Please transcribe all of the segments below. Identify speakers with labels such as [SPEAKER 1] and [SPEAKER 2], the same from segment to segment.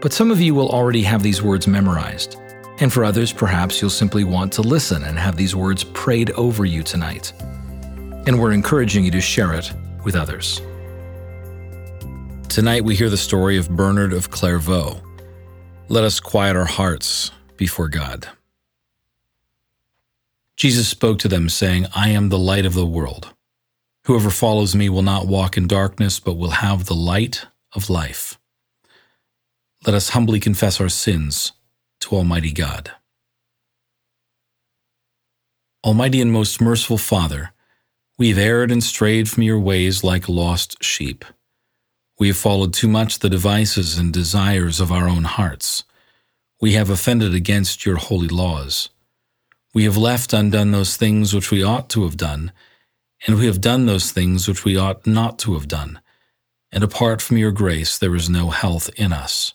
[SPEAKER 1] But some of you will already have these words memorized. And for others, perhaps you'll simply want to listen and have these words prayed over you tonight. And we're encouraging you to share it with others. Tonight we hear the story of Bernard of Clairvaux. Let us quiet our hearts before God. Jesus spoke to them, saying, I am the light of the world. Whoever follows me will not walk in darkness, but will have the light of life. Let us humbly confess our sins to Almighty God. Almighty and most merciful Father, we have erred and strayed from your ways like lost sheep. We have followed too much the devices and desires of our own hearts. We have offended against your holy laws. We have left undone those things which we ought to have done, and we have done those things which we ought not to have done. And apart from your grace, there is no health in us.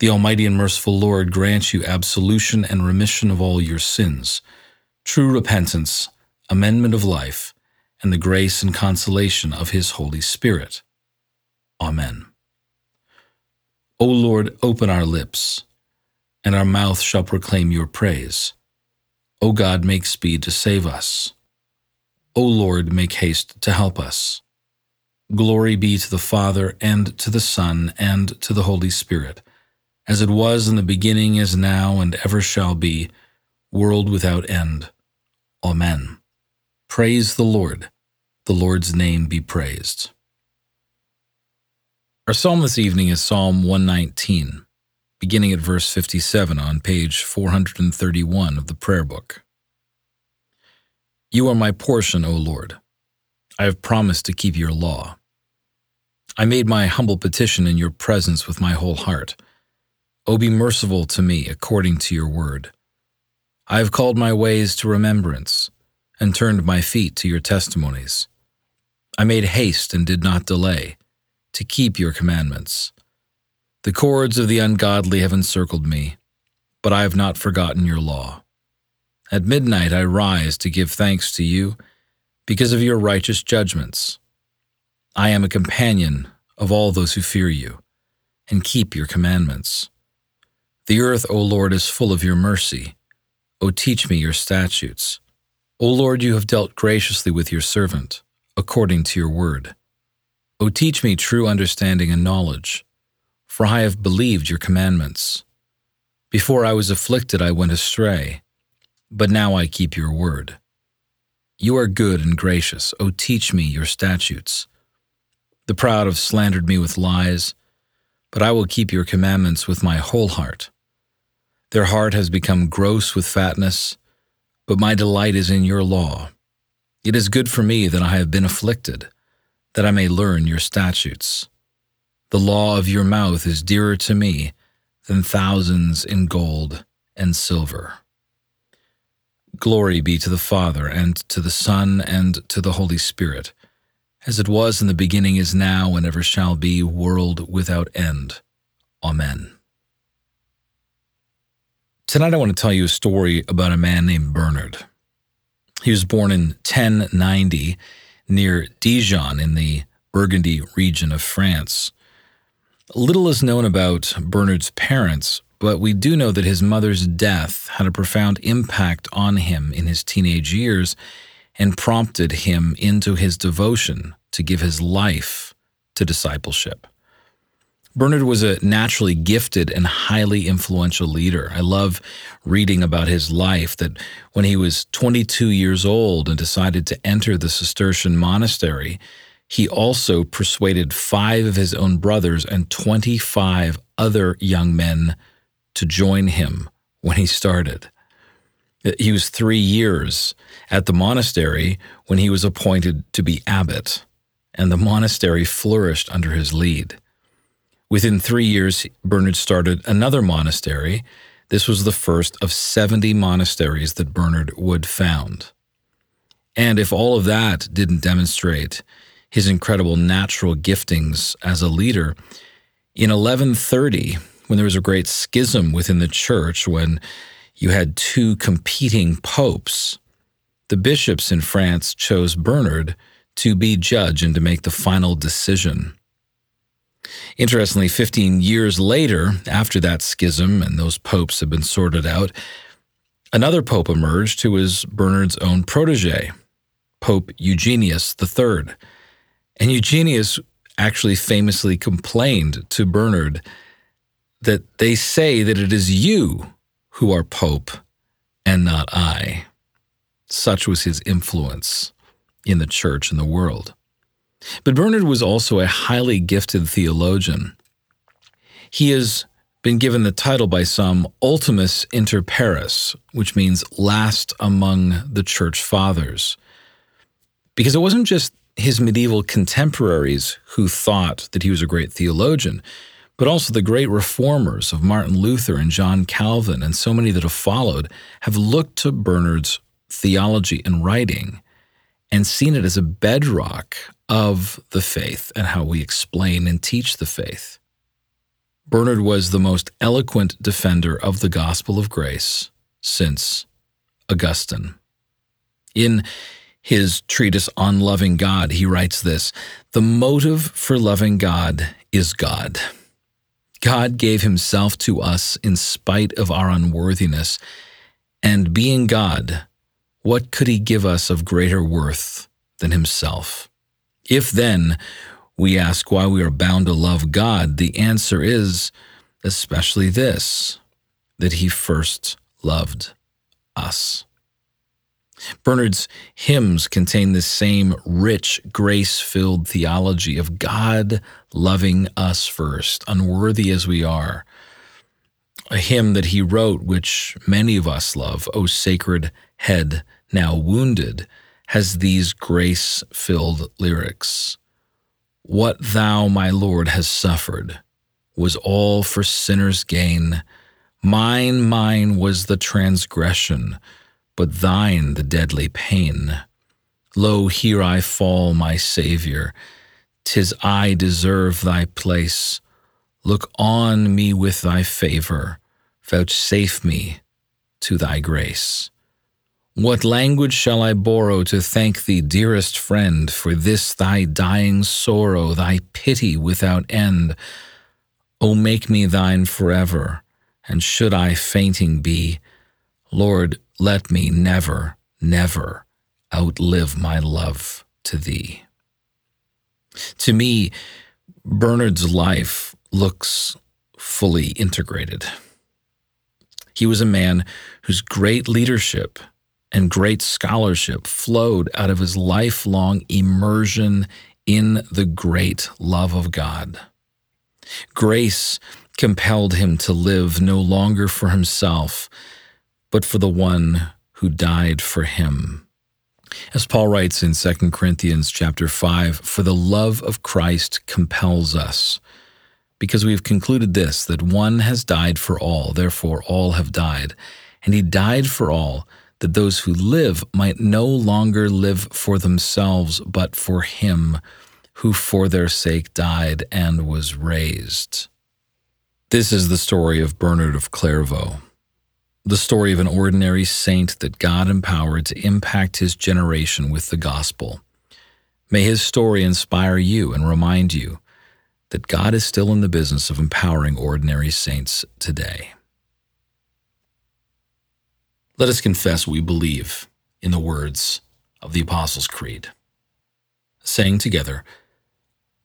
[SPEAKER 1] The Almighty and merciful Lord grant you absolution and remission of all your sins, true repentance, amendment of life, and the grace and consolation of His Holy Spirit. Amen. O Lord, open our lips, and our mouth shall proclaim your praise. O God, make speed to save us. O Lord, make haste to help us. Glory be to the Father, and to the Son, and to the Holy Spirit as it was in the beginning, is now, and ever shall be, world without end. Amen. Praise the Lord. The Lord's name be praised. Our psalm this evening is Psalm 119, beginning at verse 57 on page 431 of the prayer book. You are my portion, O Lord. I have promised to keep your law. I made my humble petition in your presence with my whole heart. O be merciful to me according to your word. I have called my ways to remembrance, and turned my feet to your testimonies. I made haste and did not delay, to keep your commandments. The cords of the ungodly have encircled me, but I have not forgotten your law. At midnight I rise to give thanks to you because of your righteous judgments. I am a companion of all those who fear you and keep your commandments. The earth, O Lord, is full of your mercy. O teach me your statutes. O Lord, you have dealt graciously with your servant, according to your word. O teach me true understanding and knowledge, for I have believed your commandments. Before I was afflicted, I went astray, but now I keep your word. You are good and gracious. O teach me your statutes. The proud have slandered me with lies, but I will keep your commandments with my whole heart. Their heart has become gross with fatness, but my delight is in your law. It is good for me that I have been afflicted, that I may learn your statutes. The law of your mouth is dearer to me than thousands in gold and silver. Glory be to the Father, and to the Son, and to the Holy Spirit, as it was in the beginning, is now, and ever shall be, world without end. Amen. Tonight, I want to tell you a story about a man named Bernard. He was born in 1090 near Dijon in the Burgundy region of France. Little is known about Bernard's parents, but we do know that his mother's death had a profound impact on him in his teenage years and prompted him into his devotion to give his life to discipleship. Bernard was a naturally gifted and highly influential leader. I love reading about his life that when he was 22 years old and decided to enter the Cistercian monastery, he also persuaded five of his own brothers and 25 other young men to join him when he started. He was three years at the monastery when he was appointed to be abbot, and the monastery flourished under his lead. Within three years, Bernard started another monastery. This was the first of 70 monasteries that Bernard would found. And if all of that didn't demonstrate his incredible natural giftings as a leader, in 1130, when there was a great schism within the church, when you had two competing popes, the bishops in France chose Bernard to be judge and to make the final decision. Interestingly, 15 years later, after that schism and those popes had been sorted out, another pope emerged who was Bernard's own protege, Pope Eugenius III. And Eugenius actually famously complained to Bernard that they say that it is you who are pope and not I. Such was his influence in the church and the world. But Bernard was also a highly gifted theologian. He has been given the title by some Ultimus Inter Patres, which means last among the church fathers. Because it wasn't just his medieval contemporaries who thought that he was a great theologian, but also the great reformers of Martin Luther and John Calvin and so many that have followed have looked to Bernard's theology and writing and seen it as a bedrock of the faith and how we explain and teach the faith. Bernard was the most eloquent defender of the gospel of grace since Augustine. In his treatise on loving God, he writes this The motive for loving God is God. God gave himself to us in spite of our unworthiness, and being God, what could he give us of greater worth than himself? If then we ask why we are bound to love God, the answer is especially this that he first loved us. Bernard's hymns contain the same rich, grace filled theology of God loving us first, unworthy as we are. A hymn that he wrote, which many of us love, O Sacred Head Now Wounded, has these grace filled lyrics What thou, my Lord, has suffered was all for sinners' gain. Mine, mine was the transgression but thine the deadly pain. Lo, here I fall, my Saviour, tis I deserve thy place. Look on me with thy favour, vouchsafe me to thy grace. What language shall I borrow to thank thee, dearest friend, for this thy dying sorrow, thy pity without end? O make me thine forever, and should I fainting be, Lord, let me never, never outlive my love to thee. To me, Bernard's life looks fully integrated. He was a man whose great leadership and great scholarship flowed out of his lifelong immersion in the great love of God. Grace compelled him to live no longer for himself, but for the one who died for him. As Paul writes in 2 Corinthians chapter 5, for the love of Christ compels us, because we have concluded this that one has died for all, therefore all have died, and he died for all that those who live might no longer live for themselves, but for him who for their sake died and was raised. This is the story of Bernard of Clairvaux the story of an ordinary saint that God empowered to impact his generation with the gospel. May his story inspire you and remind you that God is still in the business of empowering ordinary saints today. Let us confess we believe in the words of the Apostles' Creed, saying together,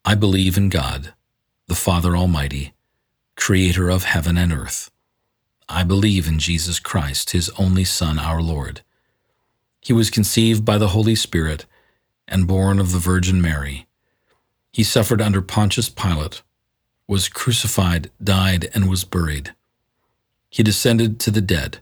[SPEAKER 1] I believe in God the Father Almighty, creator of heaven and earth. I believe in Jesus Christ, his only Son, our Lord. He was conceived by the Holy Spirit and born of the Virgin Mary. He suffered under Pontius Pilate, was crucified, died, and was buried. He descended to the dead.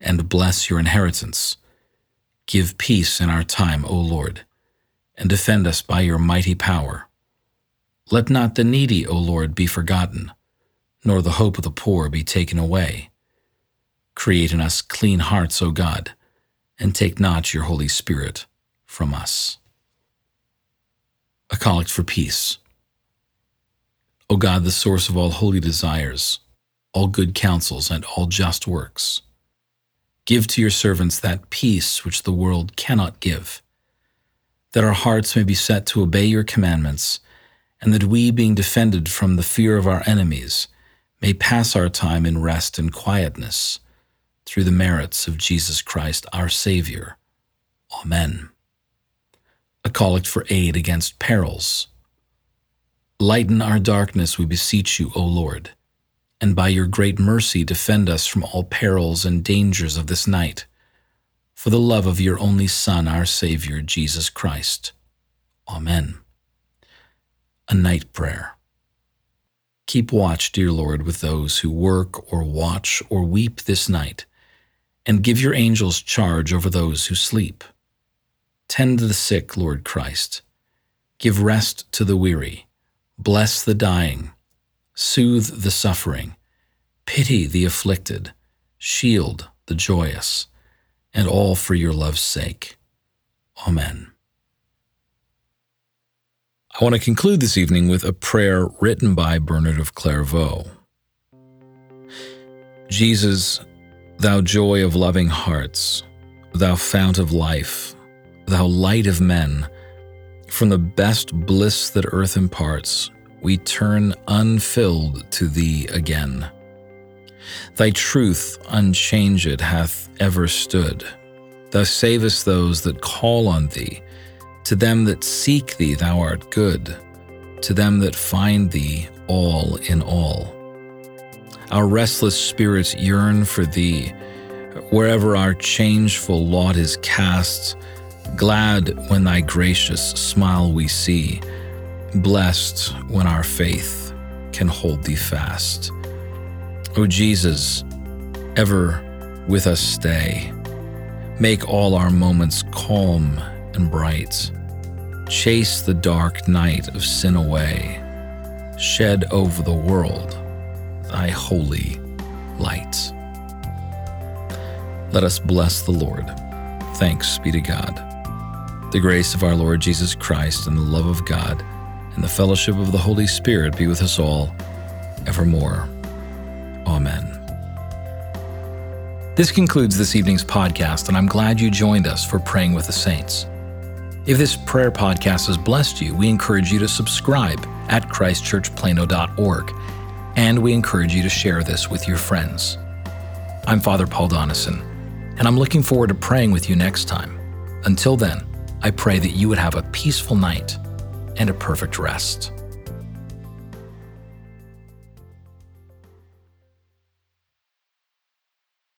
[SPEAKER 1] and bless your inheritance. Give peace in our time, O Lord, and defend us by your mighty power. Let not the needy, O Lord, be forgotten nor the hope of the poor be taken away. Create in us clean hearts, O God, and take not your Holy Spirit from us. A Collect for Peace. O God, the source of all holy desires, all good counsels, and all just works, give to your servants that peace which the world cannot give, that our hearts may be set to obey your commandments, and that we, being defended from the fear of our enemies, may pass our time in rest and quietness through the merits of Jesus Christ our Savior. Amen. A collect for aid against perils. Lighten our darkness, we beseech you, O Lord, and by your great mercy defend us from all perils and dangers of this night, for the love of your only Son, our Savior, Jesus Christ. Amen. A Night Prayer. Keep watch, dear Lord, with those who work or watch or weep this night, and give your angels charge over those who sleep. Tend the sick, Lord Christ. Give rest to the weary. Bless the dying. Soothe the suffering. Pity the afflicted. Shield the joyous. And all for your love's sake. Amen. I want to conclude this evening with a prayer written by Bernard of Clairvaux. Jesus, thou joy of loving hearts, thou fount of life, thou light of men, from the best bliss that earth imparts, we turn unfilled to thee again. Thy truth unchanged hath ever stood. Thou savest those that call on thee to them that seek thee, thou art good. To them that find thee, all in all. Our restless spirits yearn for thee. Wherever our changeful lot is cast, glad when thy gracious smile we see, blessed when our faith can hold thee fast. O Jesus, ever with us stay. Make all our moments calm and bright. Chase the dark night of sin away. Shed over the world thy holy light. Let us bless the Lord. Thanks be to God. The grace of our Lord Jesus Christ and the love of God and the fellowship of the Holy Spirit be with us all evermore. Amen. This concludes this evening's podcast, and I'm glad you joined us for Praying with the Saints. If this prayer podcast has blessed you, we encourage you to subscribe at christchurchplano.org, and we encourage you to share this with your friends. I'm Father Paul Donison, and I'm looking forward to praying with you next time. Until then, I pray that you would have a peaceful night and a perfect rest.